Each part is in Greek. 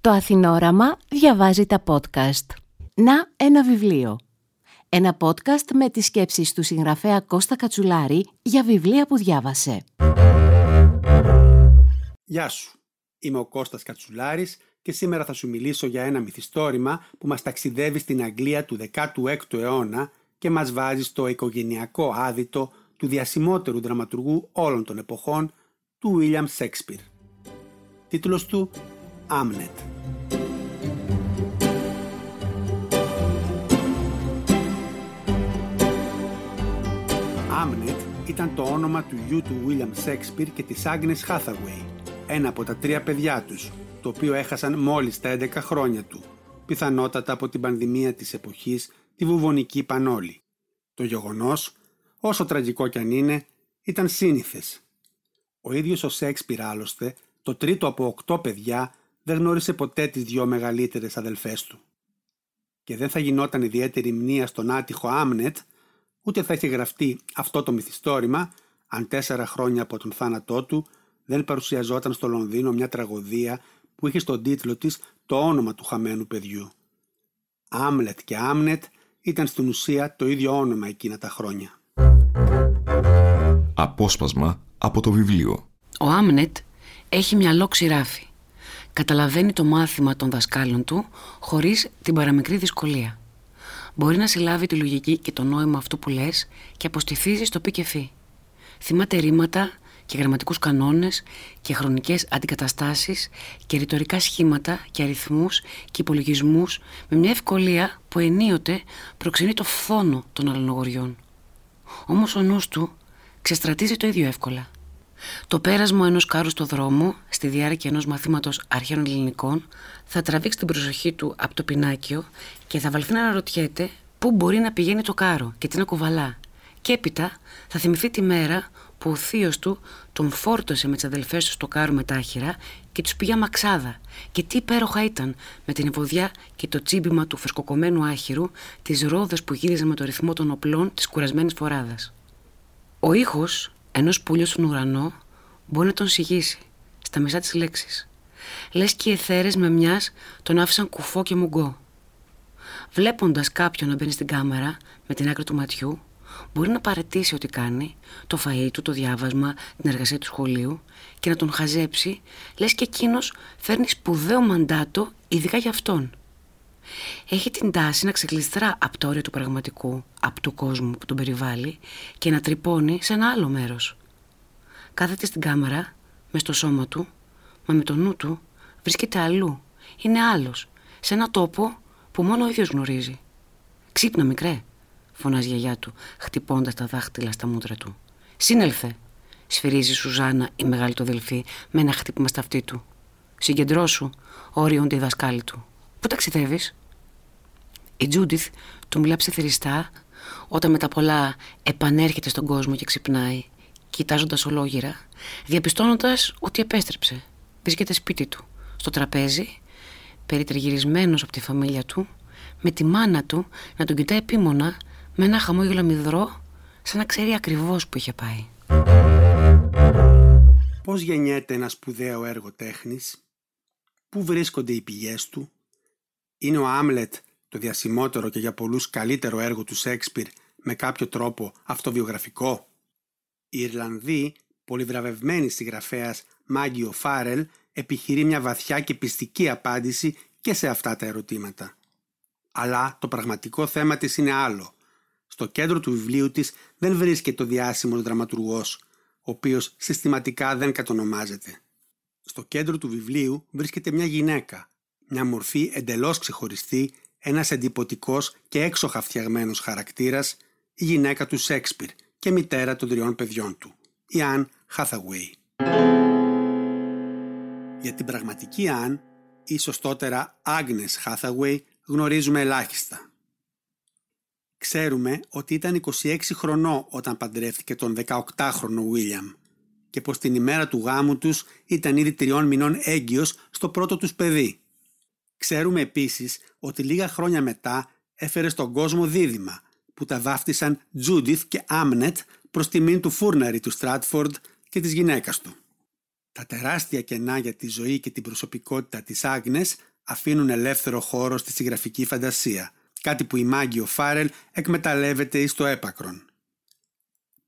Το Αθηνόραμα διαβάζει τα podcast. Να ένα βιβλίο. Ένα podcast με τις σκέψεις του συγγραφέα Κώστα Κατσουλάρη για βιβλία που διάβασε. Γεια σου. Είμαι ο Κώστας Κατσουλάρης και σήμερα θα σου μιλήσω για ένα μυθιστόρημα που μας ταξιδεύει στην Αγγλία του 16ου αιώνα και μας βάζει στο οικογενειακό άδειτο του διασημότερου δραματουργού όλων των εποχών, του William Shakespeare. Τίτλος του Άμνετ. Άμνετ ήταν το όνομα του γιου του William Shakespeare και της Agnes Hathaway, ένα από τα τρία παιδιά τους, το οποίο έχασαν μόλις τα 11 χρόνια του, πιθανότατα από την πανδημία της εποχής, τη βουβονική πανόλη. Το γεγονός, όσο τραγικό κι αν είναι, ήταν σύνηθες. Ο ίδιος ο Σέξπιρ άλλωστε, το τρίτο από οκτώ παιδιά, δεν γνώρισε ποτέ τις δυο μεγαλύτερες αδελφές του. Και δεν θα γινόταν ιδιαίτερη μνήα στον άτυχο Άμνετ, ούτε θα είχε γραφτεί αυτό το μυθιστόρημα, αν τέσσερα χρόνια από τον θάνατό του δεν παρουσιαζόταν στο Λονδίνο μια τραγωδία που είχε στον τίτλο της το όνομα του χαμένου παιδιού. Άμλετ και Άμνετ ήταν στην ουσία το ίδιο όνομα εκείνα τα χρόνια. Απόσπασμα από το βιβλίο. Ο Άμνετ έχει μυαλό ξηράφι. Καταλαβαίνει το μάθημα των δασκάλων του χωρίς την παραμικρή δυσκολία. Μπορεί να συλλάβει τη λογική και το νόημα αυτού που λες και αποστηθίζει στο πι και φι. Θυμάται ρήματα και γραμματικούς κανόνες και χρονικές αντικαταστάσεις και ρητορικά σχήματα και αριθμούς και υπολογισμούς με μια ευκολία που ενίοτε προξενεί το φθόνο των αλλονογοριών. Όμως ο νους του ξεστρατίζει το ίδιο εύκολα. Το πέρασμα ενός κάρου στο δρόμο, στη διάρκεια ενός μαθήματος αρχαίων ελληνικών, θα τραβήξει την προσοχή του από το πινάκιο και θα βαλθεί να αναρωτιέται πού μπορεί να πηγαίνει το κάρο και τι να κουβαλά. Και έπειτα θα θυμηθεί τη μέρα που ο θείος του τον φόρτωσε με τις αδελφές του στο κάρο με τάχυρα και τους πήγε μαξάδα. Και τι υπέροχα ήταν με την ευωδιά και το τσίμπημα του φρεσκοκομμένου άχυρου, τις ρόδες που γύριζαν με το ρυθμό των οπλών της κουρασμένης φοράδας. Ο ήχος ενός πουλιού στον ουρανό μπορεί να τον συγγύσει στα μισά της λέξη. Λες και οι εθέρες με μιας τον άφησαν κουφό και μουγκό. Βλέποντας κάποιον να μπαίνει στην κάμερα με την άκρη του ματιού, μπορεί να παρετήσει ό,τι κάνει, το φαΐ του, το διάβασμα, την εργασία του σχολείου και να τον χαζέψει, λες και εκείνος φέρνει σπουδαίο μαντάτο ειδικά για αυτόν. Έχει την τάση να ξεκλειστρά από το όριο του πραγματικού, από του κόσμου που τον περιβάλλει και να τρυπώνει σε ένα άλλο μέρος. Κάθεται στην κάμερα, μες στο σώμα του, μα με το νου του βρίσκεται αλλού. Είναι άλλος, σε ένα τόπο που μόνο ο ίδιος γνωρίζει. Ξύπνα μικρέ, φωνάζει η γιαγιά του, χτυπώντας τα δάχτυλα στα μούτρα του. Σύνελθε, σφυρίζει η Σουζάνα, η μεγάλη του αδελφή, με ένα χτύπημα στα αυτή του. Συγκεντρώσου, όριον τη δασκάλη του. Πού ταξιδεύεις, Η Τζούντιθ του μιλά ψιθυριστά, όταν με τα πολλά επανέρχεται στον κόσμο και ξυπνάει, κοιτάζοντας ολόγυρα, διαπιστώνοντας ότι επέστρεψε. Βρίσκεται σπίτι του, στο τραπέζι, περιτριγυρισμένος από τη φαμίλια του, με τη μάνα του να τον κοιτάει επίμονα με ένα χαμόγελο μυδρό σαν να ξέρει ακριβώς που είχε πάει. Πώς γεννιέται ένα σπουδαίο έργο τέχνης, πού βρίσκονται οι πηγές του, είναι ο Άμλετ το διασημότερο και για πολλούς καλύτερο έργο του Σέξπιρ με κάποιο τρόπο αυτοβιογραφικό. Η Ιρλανδή, πολυβραβευμένη συγγραφέας Μάγκιο Φάρελ επιχειρεί μια βαθιά και πιστική απάντηση και σε αυτά τα ερωτήματα. Αλλά το πραγματικό θέμα της είναι άλλο. Στο κέντρο του βιβλίου της δεν βρίσκεται ο διάσημος δραματουργός, ο οποίος συστηματικά δεν κατονομάζεται. Στο κέντρο του βιβλίου βρίσκεται μια γυναίκα, μια μορφή εντελώς ξεχωριστή, ένας εντυπωτικός και έξοχα φτιαγμένος χαρακτήρας, η γυναίκα του Σέξπιρ και μητέρα των τριών παιδιών του, η Αν Χάθαουέι. Για την πραγματική Αν, ή σωστότερα Άγνες Χάθαουέι, γνωρίζουμε ελάχιστα. Ξέρουμε ότι ήταν 26 χρονών όταν παντρεύτηκε τον 18χρονο Βίλιαμ και πως την ημέρα του γάμου τους ήταν ήδη τριών μηνών έγκυος στο πρώτο τους παιδί. Ξέρουμε επίσης ότι λίγα χρόνια μετά έφερε στον κόσμο δίδυμα που τα βάφτισαν Τζούντιθ και Άμνετ προς τιμήν του φούρναρη του Στράτφορντ και της γυναίκας του. Τα τεράστια κενά για τη ζωή και την προσωπικότητα της Άγνες αφήνουν ελεύθερο χώρο στη συγγραφική φαντασία, κάτι που η Μάγκη ο Φάρελ εκμεταλλεύεται εις το έπακρον.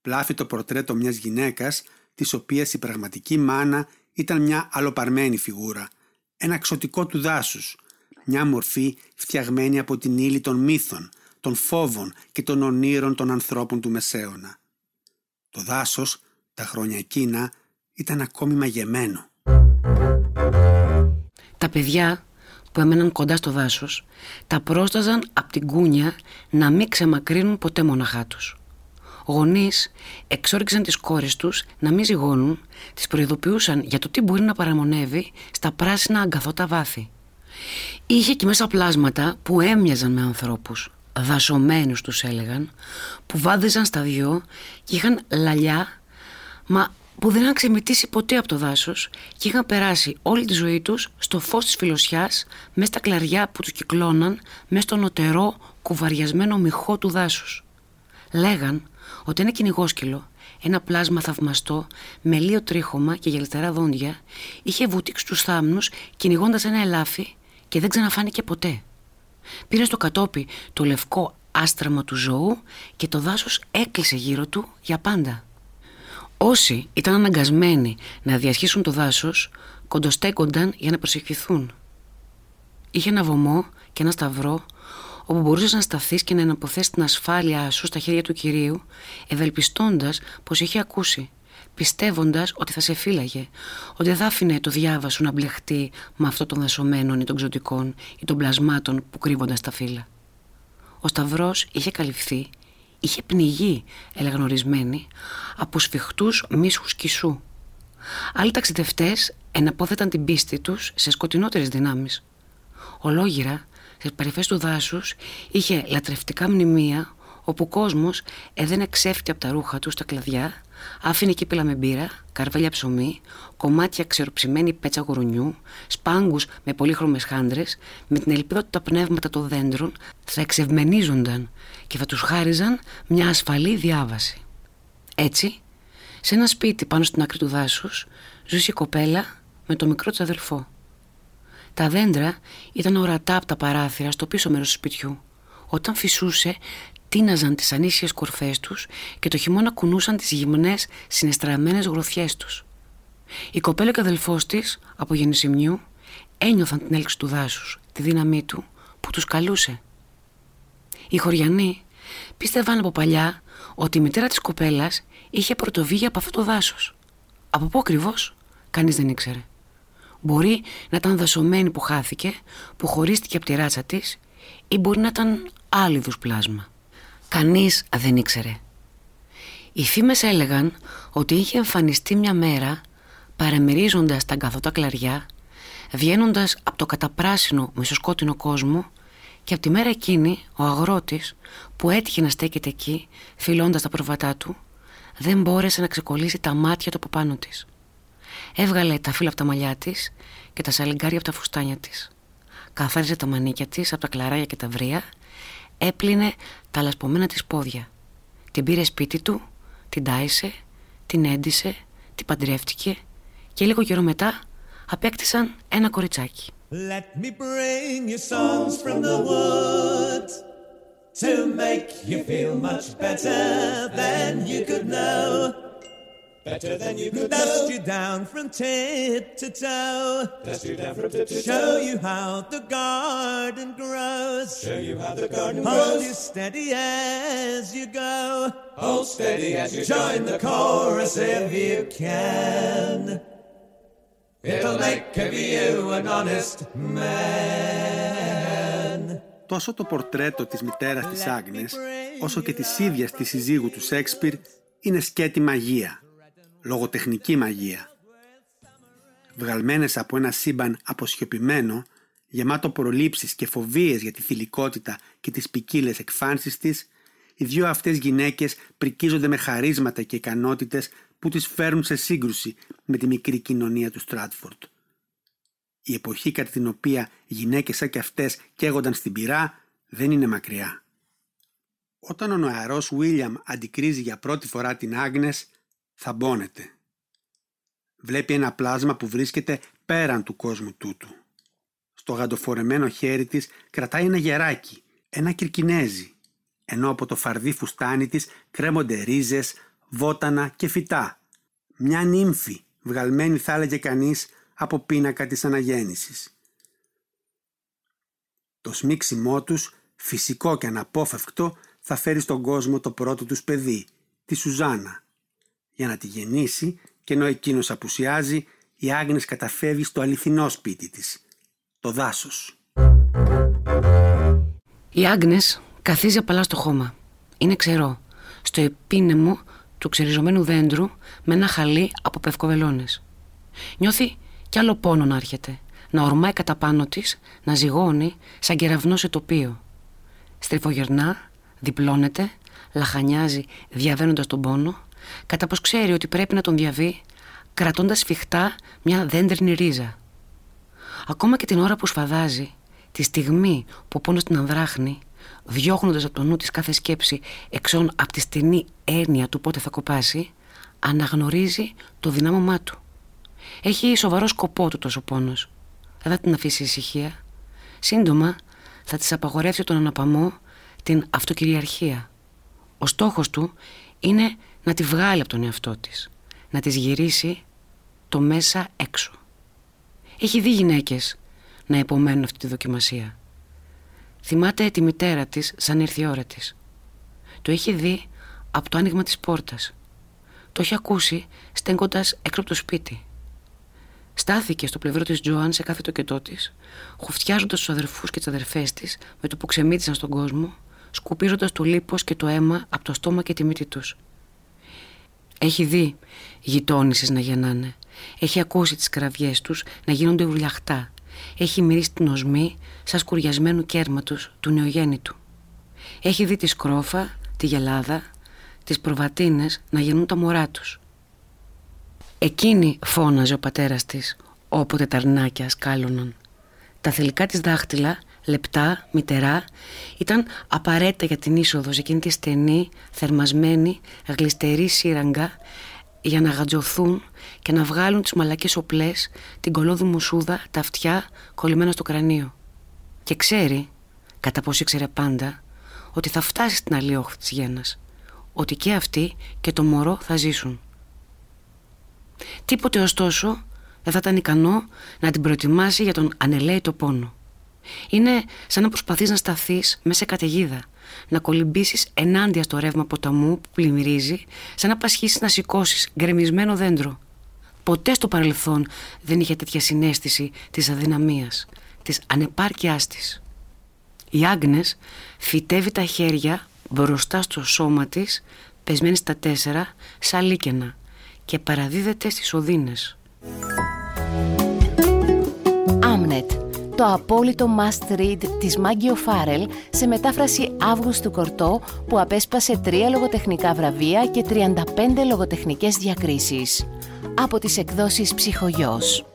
Πλάφει το πορτρέτο μιας γυναίκας, της οποίας η πραγματική μάνα ήταν μια αλλοπαρμένη φιγούρα, ένα ξωτικό του δάσους, μια μορφή φτιαγμένη από την ύλη των μύθων, των φόβων και των ονείρων των ανθρώπων του Μεσαίωνα. Το δάσος, τα χρόνια εκείνα, ήταν ακόμη μαγεμένο. Τα παιδιά που έμεναν κοντά στο δάσος τα πρόσταζαν από την κούνια να μην ξεμακρύνουν ποτέ μοναχά τους. Γονείς εξόριξαν τις κόρες τους να μην ζυγώνουν, τις προειδοποιούσαν για το τι μπορεί να παραμονεύει στα πράσινα αγκαθότα βάθη. Είχε και μέσα πλάσματα που έμοιαζαν με ανθρώπους, δασωμένους τους έλεγαν, που βάδιζαν στα δυο και είχαν λαλιά, μα που δεν είχαν ξεμητήσει ποτέ από το δάσος και είχαν περάσει όλη τη ζωή τους στο φως της φιλοσιάς, μέσα στα κλαριά που τους κυκλώναν, μέσα στο νωτερό κουβαριασμένο μυχό του δάσους. Λέγαν ότι ένα κυνηγόσκυλο, ένα πλάσμα θαυμαστό, με λίγο τρίχωμα και γελτερά δόντια, είχε βουτήξει τους θάμνους κυνηγώντας ένα ελάφι και δεν ξαναφάνηκε ποτέ. Πήρε στο κατόπι το λευκό άστραμα του ζώου και το δάσος έκλεισε γύρω του για πάντα. Όσοι ήταν αναγκασμένοι να διασχίσουν το δάσος, κοντοστέκονταν για να προσευχηθούν. Είχε ένα βωμό και ένα σταυρό όπου μπορούσες να σταθείς και να εναποθέσεις την ασφάλειά σου στα χέρια του κυρίου, ευελπιστώντας πως είχε ακούσει, πιστεύοντας ότι θα σε φύλαγε, ότι δεν θα άφηνε το διάβα σου να μπλεχτεί με αυτό των δασωμένων ή των ξωτικών ή των πλασμάτων που κρύβονταν στα φύλλα. Ο Σταυρός είχε καλυφθεί, είχε πνιγεί, έλεγαν ορισμένοι, από σφιχτούς μίσχους κισού. Άλλοι ταξιδευτές εναπόθεταν την πίστη τους σε σκοτεινότερες δυνάμεις. Ολόγυρα Στι παρυφέ του δάσους είχε λατρευτικά μνημεία όπου ο κόσμος έδαινε ξέφτη από τα ρούχα του στα κλαδιά, άφηνε κύπελα με μπύρα, καρβέλια ψωμί, κομμάτια ξεροψημένη πέτσα γουρουνιού, σπάγκου με πολύχρωμες χάντρες, με την ελπίδα ότι τα πνεύματα των δέντρων θα εξευμενίζονταν και θα τους χάριζαν μια ασφαλή διάβαση. Έτσι, σε ένα σπίτι πάνω στην άκρη του δάσους, ζούσε η κοπέλα με το μικρό της αδελφό. Τα δέντρα ήταν ορατά από τα παράθυρα στο πίσω μέρος του σπιτιού. Όταν φυσούσε, τίναζαν τις ανήσιες κορφές τους και το χειμώνα κουνούσαν τις γυμνές συνεστραμμένες γροθιές τους. Η κοπέλα και ο αδελφός της, από γεννησιμιού, ένιωθαν την έλξη του δάσους, τη δύναμή του, που τους καλούσε. Οι χωριανοί πίστευαν από παλιά ότι η μητέρα της κοπέλας είχε πρωτοβίγει από αυτό το δάσος. Από πού ακριβώς, κανείς δεν ήξερε. Μπορεί να ήταν δασωμένη που χάθηκε, που χωρίστηκε από τη ράτσα της ή μπορεί να ήταν άλλη πλάσμα. Κανείς δεν ήξερε. Οι φήμες έλεγαν ότι είχε εμφανιστεί μια μέρα παραμερίζοντας τα καθότα κλαριά, βγαίνοντας από το καταπράσινο μισοσκότεινο κόσμο και από τη μέρα εκείνη ο αγρότης που έτυχε να στέκεται εκεί φυλώντας τα προβατά του δεν μπόρεσε να ξεκολλήσει τα μάτια του από πάνω της. Έβγαλε τα φύλλα από τα μαλλιά της και τα σαλιγκάρια από τα φουστάνια της. Καθάριζε τα μανίκια της από τα κλαράγια και τα βρία, έπλυνε τα λασπωμένα της πόδια. Την πήρε σπίτι του, την τάισε, την έντισε, την παντρεύτηκε και λίγο καιρό μετά απέκτησαν ένα κοριτσάκι. Let me bring you songs from the woods to make you feel much better than you could know. Better than you could Dust know. you down from tip to toe. Dust you down from tip to toe. Show you how the garden grows. Show you how the garden Hold grows. Hold you steady as you go. Hold steady as you join the chorus if you can. It'll make of you an honest man. Τόσο το πορτρέτο της μητέρας της Άγνες, όσο και της ίδιας της συζύγου του Σέξπιρ, είναι σκέτη μαγεία λογοτεχνική μαγεία. Βγαλμένες από ένα σύμπαν αποσιωπημένο, γεμάτο προλήψεις και φοβίες για τη θηλυκότητα και τις ποικίλες εκφάνσεις της, οι δύο αυτές γυναίκες πρικίζονται με χαρίσματα και ικανότητες που τις φέρουν σε σύγκρουση με τη μικρή κοινωνία του Στράτφορντ. Η εποχή κατά την οποία γυναίκες σαν και αυτές καίγονταν στην πυρά δεν είναι μακριά. Όταν ο νοαρός Βίλιαμ αντικρίζει για πρώτη φορά την Άγνες, θαμπώνεται. Βλέπει ένα πλάσμα που βρίσκεται πέραν του κόσμου τούτου. Στο γαντοφορεμένο χέρι της κρατάει ένα γεράκι, ένα κυρκινέζι, ενώ από το φαρδί φουστάνι της κρέμονται ρίζες, βότανα και φυτά. Μια νύμφη, βγαλμένη θα έλεγε κανείς από πίνακα της αναγέννησης. Το σμίξιμό τους, φυσικό και αναπόφευκτο, θα φέρει στον κόσμο το πρώτο τους παιδί, τη Σουζάνα. Για να τη γεννήσει και ενώ εκείνος απουσιάζει, η Άγνες καταφεύγει στο αληθινό σπίτι της, το δάσος. Η Άγνες καθίζει απαλά στο χώμα. Είναι ξερό, στο επίνεμο του ξεριζωμένου δέντρου με ένα χαλί από πευκοβελώνες. Νιώθει κι άλλο πόνο να έρχεται, να ορμάει κατά πάνω της, να ζυγώνει σαν κεραυνό σε τοπίο. Στριφογερνά, διπλώνεται, λαχανιάζει διαβαίνοντας τον πόνο, κατά πως ξέρει ότι πρέπει να τον διαβεί, κρατώντας σφιχτά μια δέντρινη ρίζα. Ακόμα και την ώρα που σφαδάζει, τη στιγμή που ο πόνος την ανδράχνει, διώχνοντας από το νου της κάθε σκέψη εξών από τη στενή έννοια του πότε θα κοπάσει, αναγνωρίζει το δυνάμωμά του. Έχει σοβαρό σκοπό του τόσο πόνος. Δεν θα την αφήσει ησυχία. Σύντομα θα της απαγορεύσει τον αναπαμό την αυτοκυριαρχία. Ο στόχος του είναι να τη βγάλει από τον εαυτό της, να της γυρίσει το μέσα έξω. Έχει δει γυναίκες να υπομένουν αυτή τη δοκιμασία. Θυμάται τη μητέρα της σαν ήρθε η ώρα της. Το έχει δει από το άνοιγμα της πόρτας. Το έχει ακούσει στέγκοντας έξω από το σπίτι. Στάθηκε στο πλευρό της Τζοάν σε κάθε τοκετό της, χουφτιάζοντας τους αδερφούς και τις αδερφές της με το που ξεμίτησαν στον κόσμο, σκουπίζοντας το λίπος και το αίμα από το στόμα και τη μύτη τους. Έχει δει γειτόνισε να γεννάνε. Έχει ακούσει τις κραυγές τους να γίνονται ουρλιαχτά. Έχει μυρίσει την οσμή σαν σκουριασμένου κέρματο τους νεογέννητου. Έχει δει τη σκρόφα, τη γελάδα, τις προβατίνες να γεννούν τα μωρά τους. Εκείνη φώναζε ο πατέρας της, όποτε τα αρνάκια σκάλωναν. Τα θελικά της δάχτυλα, λεπτά, μητερά, ήταν απαραίτητα για την είσοδος σε εκείνη τη στενή, θερμασμένη, γλιστερή σύραγγα για να γατζωθούν και να βγάλουν τις μαλακές οπλές, την κολόδου μουσούδα, τα αυτιά κολλημένα στο κρανίο. Και ξέρει, κατά πώς ήξερε πάντα, ότι θα φτάσει στην άλλη όχθη της γένας, ότι και αυτή και το μωρό θα ζήσουν. Τίποτε ωστόσο δεν θα ήταν ικανό να την προετοιμάσει για τον ανελαίητο πόνο. Είναι σαν να προσπαθείς να σταθείς μέσα σε καταιγίδα, να κολυμπήσεις ενάντια στο ρεύμα ποταμού που πλημμυρίζει, σαν να πασχίσεις να σηκώσεις γκρεμισμένο δέντρο. Ποτέ στο παρελθόν δεν είχε τέτοια συνέστηση της αδυναμίας, της ανεπάρκειάς της. Η Άγνες φυτεύει τα χέρια μπροστά στο σώμα της, πεσμένη στα τέσσερα, σαν λίκαινα, και παραδίδεται στις οδύνες. Άμνετ, το απόλυτο must read της Μάγκιο Φάρελ σε μετάφραση Αύγουστου Κορτό που απέσπασε τρία λογοτεχνικά βραβεία και 35 λογοτεχνικές διακρίσεις. Από τις εκδόσεις Ψυχογιός.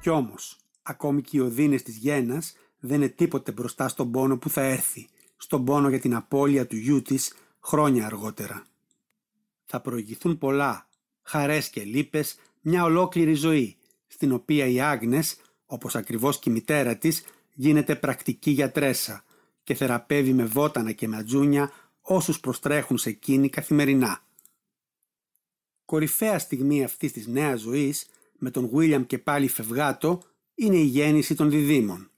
Κι όμως, ακόμη και οι οδύνες της γένας δεν είναι τίποτε μπροστά στον πόνο που θα έρθει, στον πόνο για την απώλεια του γιού της χρόνια αργότερα θα προηγηθούν πολλά, χαρές και λύπες, μια ολόκληρη ζωή, στην οποία η Άγνες, όπως ακριβώς και η μητέρα της, γίνεται πρακτική γιατρέσα και θεραπεύει με βότανα και ματζούνια όσους προστρέχουν σε εκείνη καθημερινά. Κορυφαία στιγμή αυτής της νέας ζωής, με τον Βίλιαμ και πάλι φευγάτο, είναι η γέννηση των διδήμων.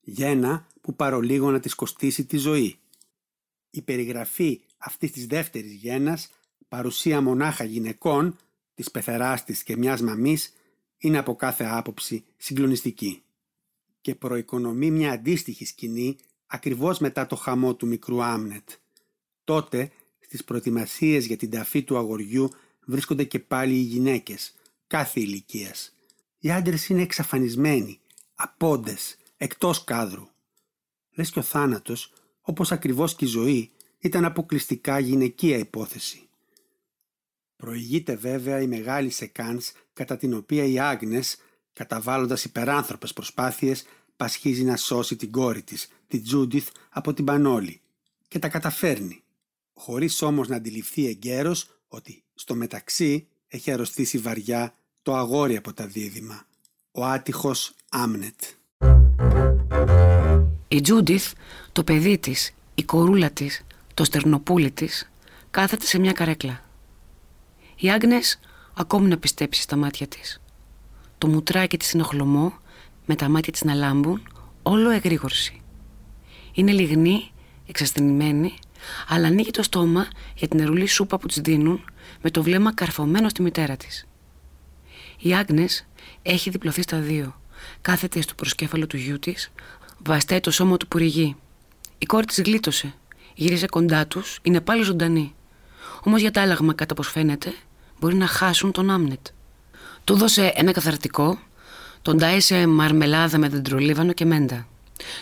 Γένα που παρολίγο να της κοστίσει τη ζωή. Η περιγραφή αυτής της δεύτερης γένας παρουσία μονάχα γυναικών, της πεθεράς της και μιας μαμής, είναι από κάθε άποψη συγκλονιστική. Και προοικονομεί μια αντίστοιχη σκηνή ακριβώς μετά το χαμό του μικρού Άμνετ. Τότε, στις προετοιμασίες για την ταφή του αγοριού, βρίσκονται και πάλι οι γυναίκες, κάθε ηλικίας. Οι άντρες είναι εξαφανισμένοι, απόντες, εκτός κάδρου. Λες και ο θάνατος, όπως ακριβώς και η ζωή, ήταν αποκλειστικά γυναικεία υπόθεση. Προηγείται βέβαια η μεγάλη σεκάνς κατά την οποία η Άγνες, καταβάλλοντας υπεράνθρωπες προσπάθειες, πασχίζει να σώσει την κόρη της, την Τζούντιθ, από την Πανόλη και τα καταφέρνει, χωρίς όμως να αντιληφθεί εγκαίρως ότι στο μεταξύ έχει αρρωστήσει βαριά το αγόρι από τα δίδυμα, ο άτυχος Άμνετ. Η Τζούντιθ, το παιδί της, η κορούλα της, το στερνοπούλι της, κάθεται σε μια καρέκλα. Η Άγνες ακόμη να πιστέψει στα μάτια της. Το μουτράκι της είναι χλωμό, με τα μάτια της να λάμπουν, όλο εγρήγορση. Είναι λιγνή, εξασθενημένη, αλλά ανοίγει το στόμα για την ερουλή σούπα που της δίνουν, με το βλέμμα καρφωμένο στη μητέρα της. Η Άγνες έχει διπλωθεί στα δύο. Κάθεται στο προσκέφαλο του γιού της, βαστάει το σώμα του που ρηγεί. Η κόρη της γλίτωσε. Γύρισε κοντά τους, είναι πάλι ζωντανή. Όμως για τα άλλαγμα, κατά πως φαίνεται, μπορεί να χάσουν τον Άμνετ. Του δώσε ένα καθαρτικό, τον τάισε μαρμελάδα με δεντρολίβανο και μέντα.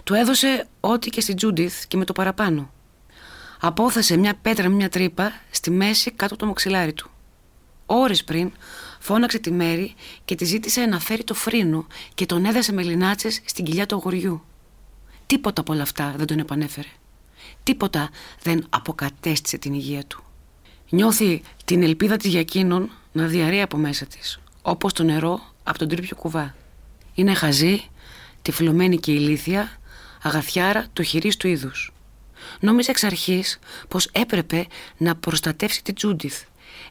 Του έδωσε ό,τι και στη Τζούντιθ και με το παραπάνω. Απόθεσε μια πέτρα με μια τρύπα στη μέση κάτω από το μοξιλάρι του. Ώρες πριν φώναξε τη Μέρη και τη ζήτησε να φέρει το φρύνο και τον έδασε με λινάτσες στην κοιλιά του αγοριού. Τίποτα από όλα αυτά δεν τον επανέφερε. Τίποτα δεν αποκατέστησε την υγεία του. Νιώθει την ελπίδα της για εκείνον να διαρρεί από μέσα της, όπως το νερό από τον τρίπιο κουβά. Είναι χαζή, τυφλωμένη και ηλίθια, αγαθιάρα του χειρίστου είδους. Νόμιζε εξ αρχής πως έπρεπε να προστατεύσει τη Τζούντιθ,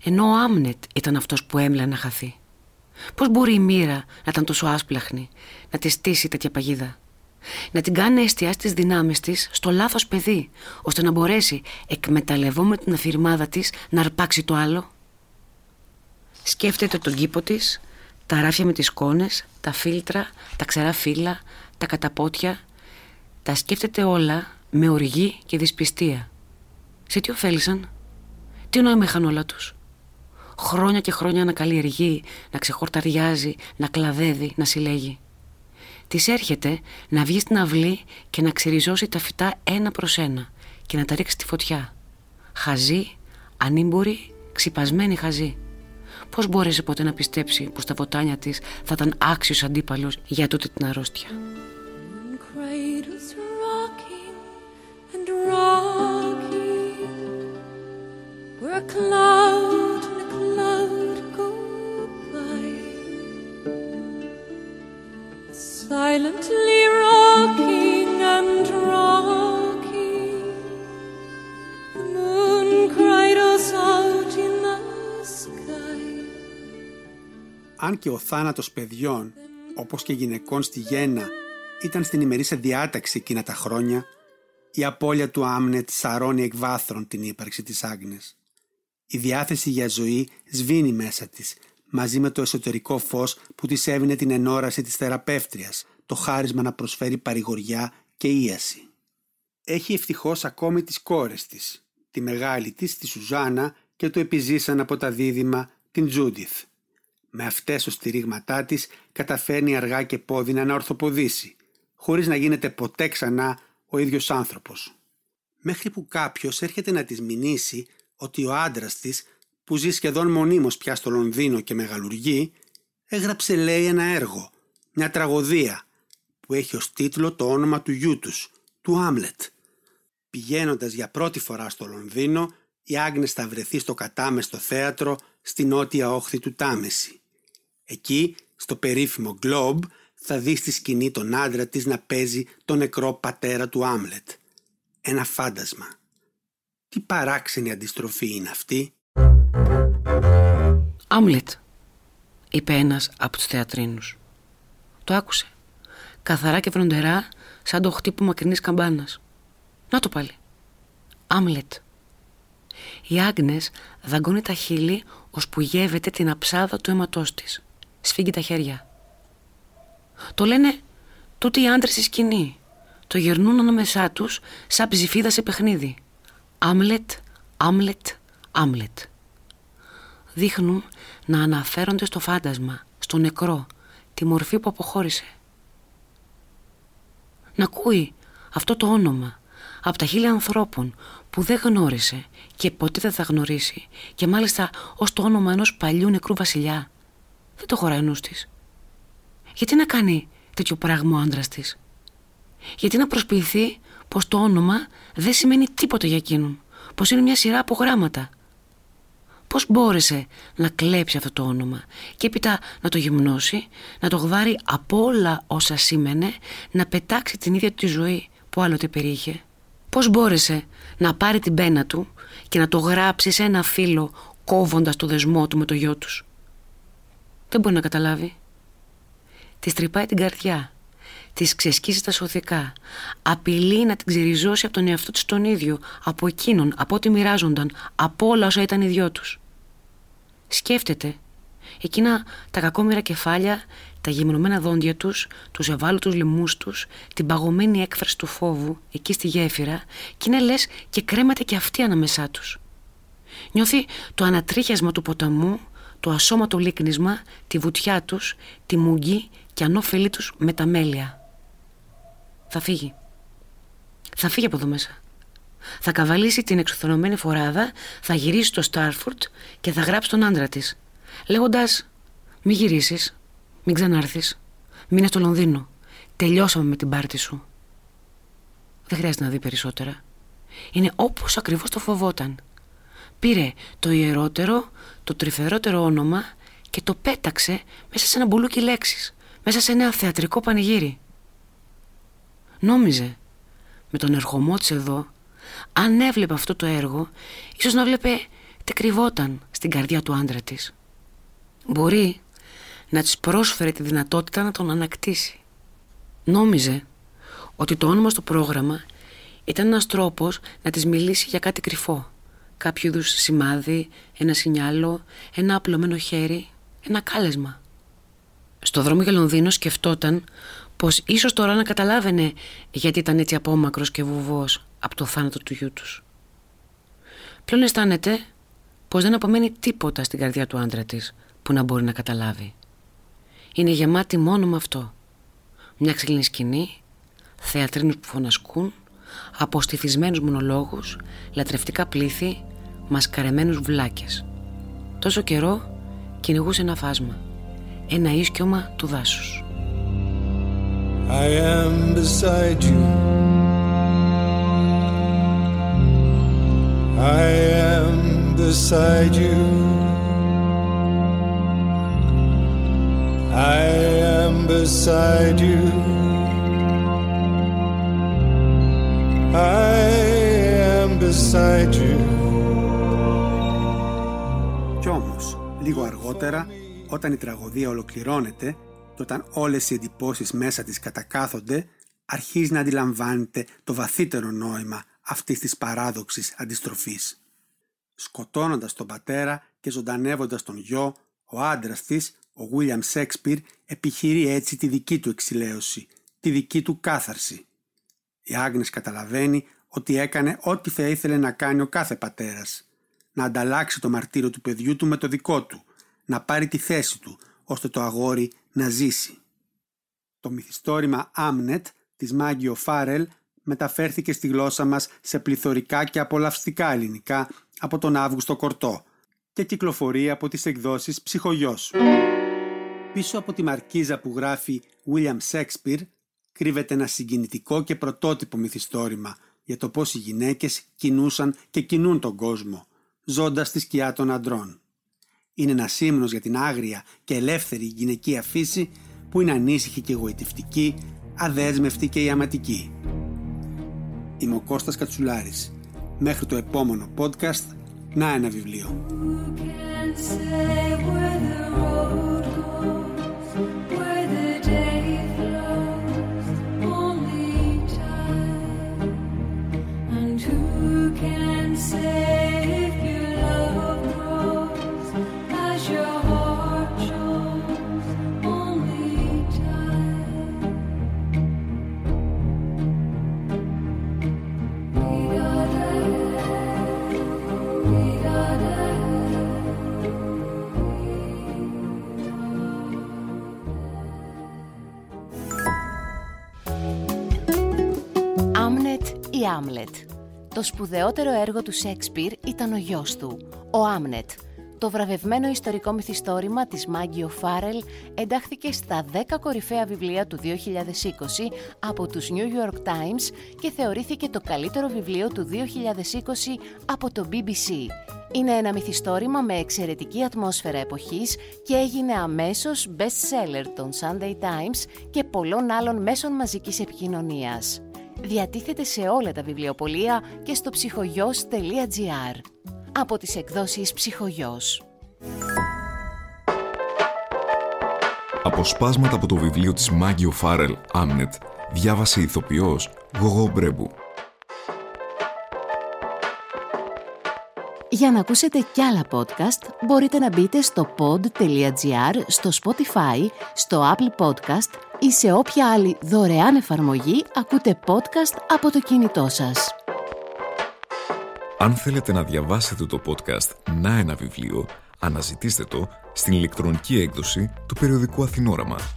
ενώ ο Άμνετ ήταν αυτός που έμεινε να χαθεί. Πώς μπορεί η μοίρα να ήταν τόσο άσπλαχνη, να της στήσει τέτοια παγίδα; Να την κάνει να εστιάσει τις δυνάμεις της στο λάθος παιδί, ώστε να μπορέσει, εκμεταλλευόμενη την αφηρημάδα της, να αρπάξει το άλλο. Σκέφτεται τον κήπο της, τα ράφια με τις κόνες, τα φίλτρα, τα ξερά φύλλα, τα καταπότια. Τα σκέφτεται όλα με οργή και δυσπιστία. Σε τι ωφέλησαν, τι νόημα είχαν όλα τους; Χρόνια και χρόνια να καλλιεργεί, να ξεχορταριάζει, να κλαδεύει, να συλλέγει. Της έρχεται να βγει στην αυλή και να ξεριζώσει τα φυτά ένα προς ένα και να τα ρίξει στη φωτιά. Χαζή, ανήμπορη, ξυπασμένη χαζή. Πώς μπόρεσε ποτέ να πιστέψει πως τα βοτάνια της θα ήταν άξιος αντίπαλος για τούτη την αρρώστια; Silently rocking and rocking, the moon cried us out in the sky. Αν και ο θάνατος παιδιών, όπως και γυναικών στη γέννα, ήταν στην ημερήσια διάταξη εκείνα τα χρόνια, η απώλεια του Άμνετ σαρώνει εκ βάθρων την ύπαρξη της Άγνες. Η διάθεση για ζωή σβήνει μέσα της, μαζί με το εσωτερικό φως που της έβινε την ενόραση της θεραπεύτριας, το χάρισμα να προσφέρει παρηγοριά και ίαση. Έχει ευτυχώς ακόμη τις κόρες της, τη μεγάλη της, τη Σουζάνα και το επιζήσαν από τα δίδυμα την Τζούντιθ. Με αυτές ως στηρίγματά της καταφέρνει αργά και πόδινα να ορθοποδήσει, χωρίς να γίνεται ποτέ ξανά ο ίδιος άνθρωπος. Μέχρι που κάποιος έρχεται να της μηνύσει ότι ο άντρας της, που ζει σχεδόν μονίμως πια στο Λονδίνο και μεγαλουργεί, έγραψε λέει ένα έργο, μια τραγωδία, που έχει ως τίτλο το όνομα του γιού τους, του Άμλετ. Πηγαίνοντας για πρώτη φορά στο Λονδίνο, η Άγνες θα βρεθεί στο κατάμεστο θέατρο στη νότια όχθη του Τάμεση. Εκεί, στο περίφημο Globe, θα δεις στη σκηνή τον άντρα της να παίζει τον νεκρό πατέρα του Άμλετ. Ένα φάντασμα. Τι παράξενη αντιστροφή είναι αυτή. Άμλετ, είπε ένας από τους θεατρίνους. Το άκουσε. Καθαρά και βροντερά, σαν το χτύπημα μακρινής καμπάνας. Να το πάλι. Άμλετ. Η Άγνες δαγκώνει τα χείλη που γεύεται την αψάδα του αίματός της. Σφίγγει τα χέρια. Το λένε τούτοι οι άντρες στη σκηνή. Το γερνούν ανάμεσά τους σαν ψηφίδα σε παιχνίδι. Άμλετ, Άμλετ, Άμλετ. Δείχνουν να αναφέρονται στο φάντασμα, στο νεκρό, τη μορφή που αποχώρησε. Να ακούει αυτό το όνομα από τα χίλια ανθρώπων που δεν γνώρισε και ποτέ δεν θα γνωρίσει και μάλιστα ως το όνομα ενός παλιού νεκρού βασιλιά. Δεν το χωράει νους της. Γιατί να κάνει τέτοιο πράγμα ο άντρας της; Γιατί να προσποιηθεί πως το όνομα δεν σημαίνει τίποτα για εκείνον. Πως είναι μια σειρά από γράμματα. Πώς μπόρεσε να κλέψει αυτό το όνομα και έπειτα να το γυμνώσει, να το γδάρει από όλα όσα σήμαινε, να πετάξει την ίδια τη ζωή που άλλοτε περίχε. Πώς μπόρεσε να πάρει την πένα του και να το γράψει σε ένα φύλλο κόβοντας το δεσμό του με το γιο τους. Δεν μπορεί να καταλάβει. Τη τρυπάει την καρδιά. Της ξεσκίζει τα σωθικά. Απειλεί να την ξεριζώσει από τον εαυτό της τον ίδιο, από εκείνον, από ό,τι μοιράζονταν, από όλα όσα ήταν οι δυο τους. Σκέφτεται. Εκείνα τα κακόμοιρα κεφάλια, τα γυμνωμένα δόντια τους, τους ευάλωτους λαιμού τους, την παγωμένη έκφραση του φόβου εκεί στη γέφυρα, και είναι λες και κρέμαται και αυτή ανάμεσά τους. Νιώθει το ανατρίχιασμα του ποταμού, το ασώματο λίκνισμα, τη βουτιά τους, τη μουγγί και ανώφελή τους με τα μέλια. Θα φύγει. Θα φύγει από εδώ μέσα. Θα καβαλήσει την εξουθενωμένη φοράδα, θα γυρίσει στο Στάρφορντ και θα γράψει τον άντρα της, λέγοντας «Μη γυρίσεις, μην ξανάρθεις, μείνε στο Λονδίνο, τελειώσαμε με την πάρτη σου». Δεν χρειάζεται να δει περισσότερα. Είναι όπως ακριβώς το φοβόταν. Πήρε το ιερότερο, το τρυφερότερο όνομα και το πέταξε μέσα σε ένα μπουλούκι λέξεις, μέσα σε ένα θεατρικό πανηγύρι. Νόμιζε, με τον ερχομό της εδώ, αν έβλεπε αυτό το έργο, ίσως να βλέπε τι κρυβόταν στην καρδιά του άντρα της. Μπορεί να της πρόσφερε τη δυνατότητα να τον ανακτήσει. Νόμιζε ότι το όνομα στο πρόγραμμα ήταν ένας τρόπος να της μιλήσει για κάτι κρυφό κάποιο είδους σημάδι, ένα σινιάλο, ένα απλωμένο χέρι, ένα κάλεσμα. Στο δρόμο για Λονδίνο σκεφτόταν πως ίσως τώρα να καταλάβαινε γιατί ήταν έτσι απόμακρος και βουβός από το θάνατο του γιού τους. Πλέον αισθάνεται πως δεν απομένει τίποτα στην καρδιά του άντρα της που να μπορεί να καταλάβει. Είναι γεμάτη μόνο με αυτό. Μια ξυλινή σκηνή, θεατρίνους που φωνασκούν, αποστηθισμένους μονολόγους, λατρευτικά πλήθη, μασκαρεμένους βλάκες. Τόσο καιρό κυνηγούσε ένα φάσμα, ένα ίσκιωμα του δάσους. I am beside you I am beside you I am beside you I am beside you Λίγο αργότερα, όταν η τραγωδία ολοκληρώνεται και όταν όλες οι εντυπώσεις μέσα της κατακάθονται, αρχίζει να αντιλαμβάνεται το βαθύτερο νόημα αυτής της παράδοξης αντιστροφής. Σκοτώνοντας τον πατέρα και ζωντανεύοντας τον γιο, ο άντρας της, ο Βίλιαμ Σέξπιρ, επιχειρεί έτσι τη δική του εξηλαίωση, τη δική του κάθαρση. Η Άγνες καταλαβαίνει ότι έκανε ό,τι θα ήθελε να κάνει ο κάθε πατέρας να ανταλλάξει το μαρτύριο του παιδιού του με το δικό του, να πάρει τη θέση του, ώστε το αγόρι να ζήσει. Το μυθιστόρημα Άμνετ της Μάγκιο Φάρελ μεταφέρθηκε στη γλώσσα μας σε πληθωρικά και απολαυστικά ελληνικά από τον Αύγουστο Κορτό και κυκλοφορεί από τις εκδόσεις Ψυχογιός. Πίσω από τη μαρκίζα που γράφει William Shakespeare κρύβεται ένα συγκινητικό και πρωτότυπο μυθιστόρημα για το πώς οι γυναίκες κινούσαν και κινούν τον κόσμο ζώντας στη σκιά των αντρών. Είναι ένας ύμνος για την άγρια και ελεύθερη γυναικεία φύση που είναι ανήσυχη και εγωιτευτική, αδέσμευτη και ιαματική. Είμαι ο Κώστας Κατσουλάρης. Μέχρι το επόμενο podcast, να ένα βιβλίο. Η Άμλετ. Το σπουδαιότερο έργο του Σέξπιρ ήταν ο γιος του, ο Άμνετ, Το βραβευμένο ιστορικό μυθιστόρημα της Μάγκιο Φάρελ εντάχθηκε στα 10 κορυφαία βιβλία του 2020 από τους New York Times και θεωρήθηκε το καλύτερο βιβλίο του 2020 από το BBC. Είναι ένα μυθιστόρημα με εξαιρετική ατμόσφαιρα εποχής και έγινε αμέσως best seller των Sunday Times και πολλών άλλων μέσων μαζικής επικοινωνίας. Διατίθεται σε όλα τα βιβλιοπωλεία και στο ψυχογιός.gr από τις εκδόσεις Ψυχογιός. Αποσπάσματα από το βιβλίο της Μάγκιο Φάρελ Άμνετ διάβασε η ηθοποιός Γογό Μπρέμπου. Για να ακούσετε κι άλλα podcast μπορείτε να μπείτε στο pod.gr, στο Spotify, στο Apple Podcast ή σε όποια άλλη δωρεάν εφαρμογή ακούτε podcast από το κινητό σας. Αν θέλετε να διαβάσετε το podcast «Να ένα βιβλίο», αναζητήστε το στην ηλεκτρονική έκδοση του περιοδικού Αθηνόραμα.